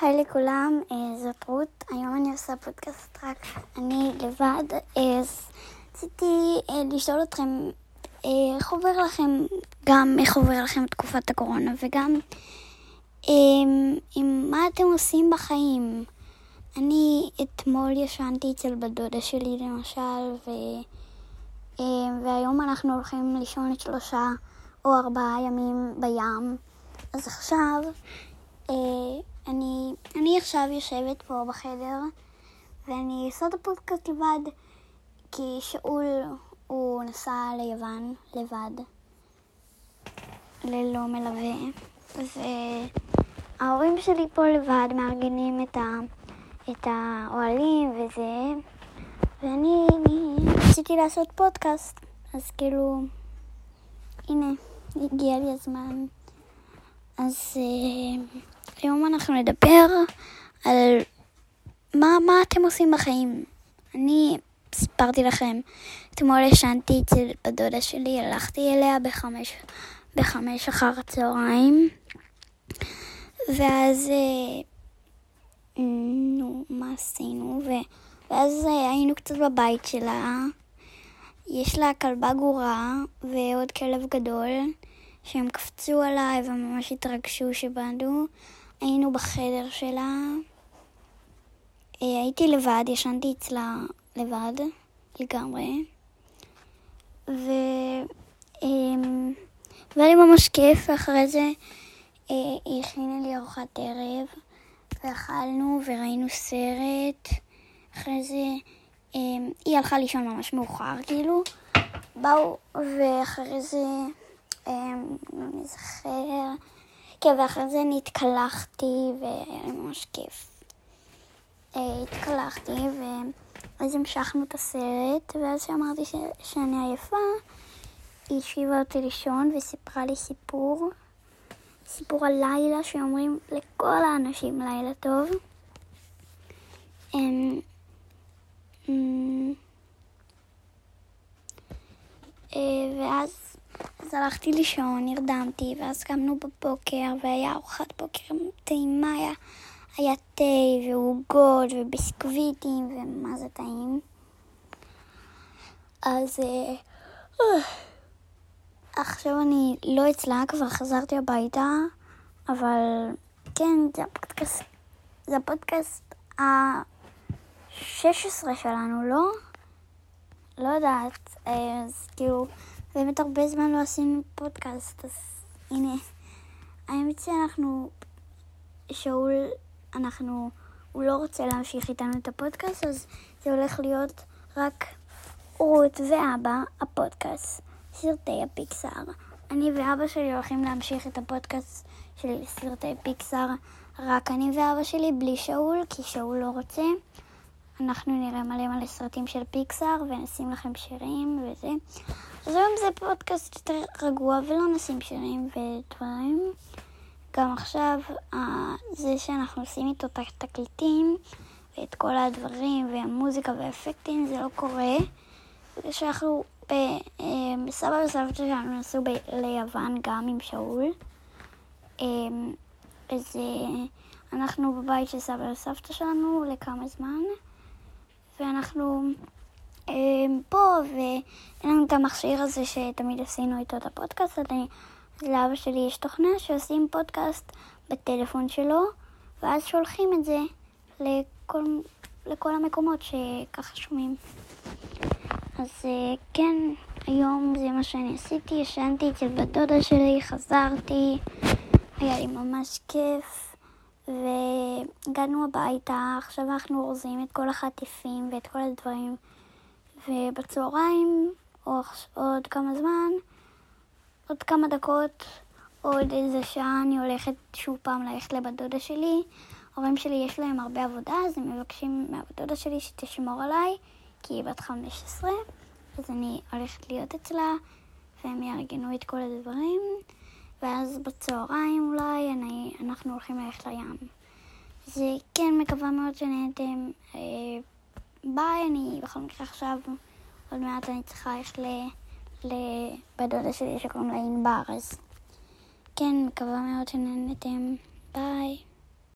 היי לכולם, אה, זאת רות. היום אני עושה פודקאסט רק אני לבד. אה, אז רציתי אה, לשאול אתכם איך עובר לכם, גם איך עובר לכם תקופת הקורונה, וגם עם מה אתם עושים בחיים. אני אתמול ישנתי אצל בת דודה שלי למשל, ו... והיום אנחנו הולכים לישון את שלושה או ארבעה ימים בים. אז עכשיו... אני, אני עכשיו יושבת פה בחדר, ואני עושה את הפודקאסט לבד, כי שאול הוא נסע ליוון לבד, ללא מלווה, וההורים שלי פה לבד מארגנים את, ה, את האוהלים וזה, ואני רציתי לעשות פודקאסט, אז כאילו, הנה, הגיע לי הזמן. אז... Uh, היום אנחנו נדבר על מה, מה אתם עושים בחיים. אני סיפרתי לכם, אתמול ישנתי אצל בדודה שלי, הלכתי אליה בחמש, בחמש אחר הצהריים, ואז, אה, נו, מה עשינו? ו, ואז אה, היינו קצת בבית שלה. יש לה כלבה גורה ועוד כלב גדול, שהם קפצו עליי וממש התרגשו שבאנו. היינו בחדר שלה. אה, הייתי לבד, ישנתי אצלה לבד לגמרי. ו... אמ, והיה לי ממש כיף, ואחרי זה אה, היא הכינה לי ארוחת ערב, ואכלנו וראינו סרט. אחרי זה אמ, היא הלכה לישון ממש מאוחר, כאילו. באו, ואחרי זה, לא נזכר. כן, ואחרי זה אני התקלחתי, והיה לי ממש כיף. אה, התקלחתי, ואז המשכנו את הסרט, ואז שאמרתי ש... שאני עייפה, היא השיבה אותי לישון וסיפרה לי סיפור. סיפור הלילה שאומרים לכל האנשים לילה טוב. אמ, אמ, אה, ואז אז הלכתי לישון, נרדמתי, ואז קמנו בבוקר, והיה ארוחת בוקר טעימה, היה, היה תה ועוגות וביסקוויטים, ומה זה טעים. אז אה, עכשיו אני לא אצלה, כבר חזרתי הביתה, אבל כן, זה הפודקאסט, זה הפודקאסט ה-16 שלנו, לא? לא יודעת, אה, אז כאילו... באמת הרבה זמן לא עשינו פודקאסט, אז הנה. האמת שאנחנו, שאול, אנחנו, הוא לא רוצה להמשיך איתנו את הפודקאסט, אז זה הולך להיות רק רות ואבא, הפודקאסט, סרטי הפיקסאר. אני ואבא שלי הולכים להמשיך את הפודקאסט של סרטי פיקסאר, רק אני ואבא שלי, בלי שאול, כי שאול לא רוצה. אנחנו נראה מלא מלא סרטים של פיקסאר ונשים לכם שירים וזה. אז היום זה פודקאסט יותר רגוע ולא נשים שירים ודברים. גם עכשיו, זה שאנחנו עושים איתו את התקליטים ואת כל הדברים והמוזיקה והאפקטים, זה לא קורה. זה שאנחנו, אה, בסבא וסבתא שלנו נסעו ליוון גם עם שאול. אה, אז אה, אנחנו בבית של סבא וסבתא שלנו לכמה זמן. ואנחנו אה, פה, ואין לנו את המכשיר הזה שתמיד עשינו איתו את הפודקאסט, אז לאבא שלי יש תוכנה שעושים פודקאסט בטלפון שלו, ואז שולחים את זה לכל, לכל המקומות שככה שומעים. אז אה, כן, היום זה מה שאני עשיתי, ישנתי אצל בת דודה שלי, חזרתי, היה לי ממש כיף. והגענו הביתה, עכשיו אנחנו אורזים את כל החטיפים ואת כל הדברים, ובצהריים, או עוד כמה זמן, עוד כמה דקות, עוד איזה שעה אני הולכת שוב פעם ללכת לבת דודה שלי. ההורים שלי יש להם הרבה עבודה, אז הם מבקשים מהבת דודה שלי שתשמור עליי, כי היא בת 15, אז אני הולכת להיות אצלה, והם יארגנו את כל הדברים. ואז בצהריים אולי אני, אנחנו הולכים ללכת לים. זה כן, מקווה מאוד שנהנתם. אה, ביי, אני בכל מקרה עכשיו, עוד מעט אני צריכה ללכת לבת דודה שלי שקוראים לה ענבר, אז כן, מקווה מאוד שנהנתם. ביי.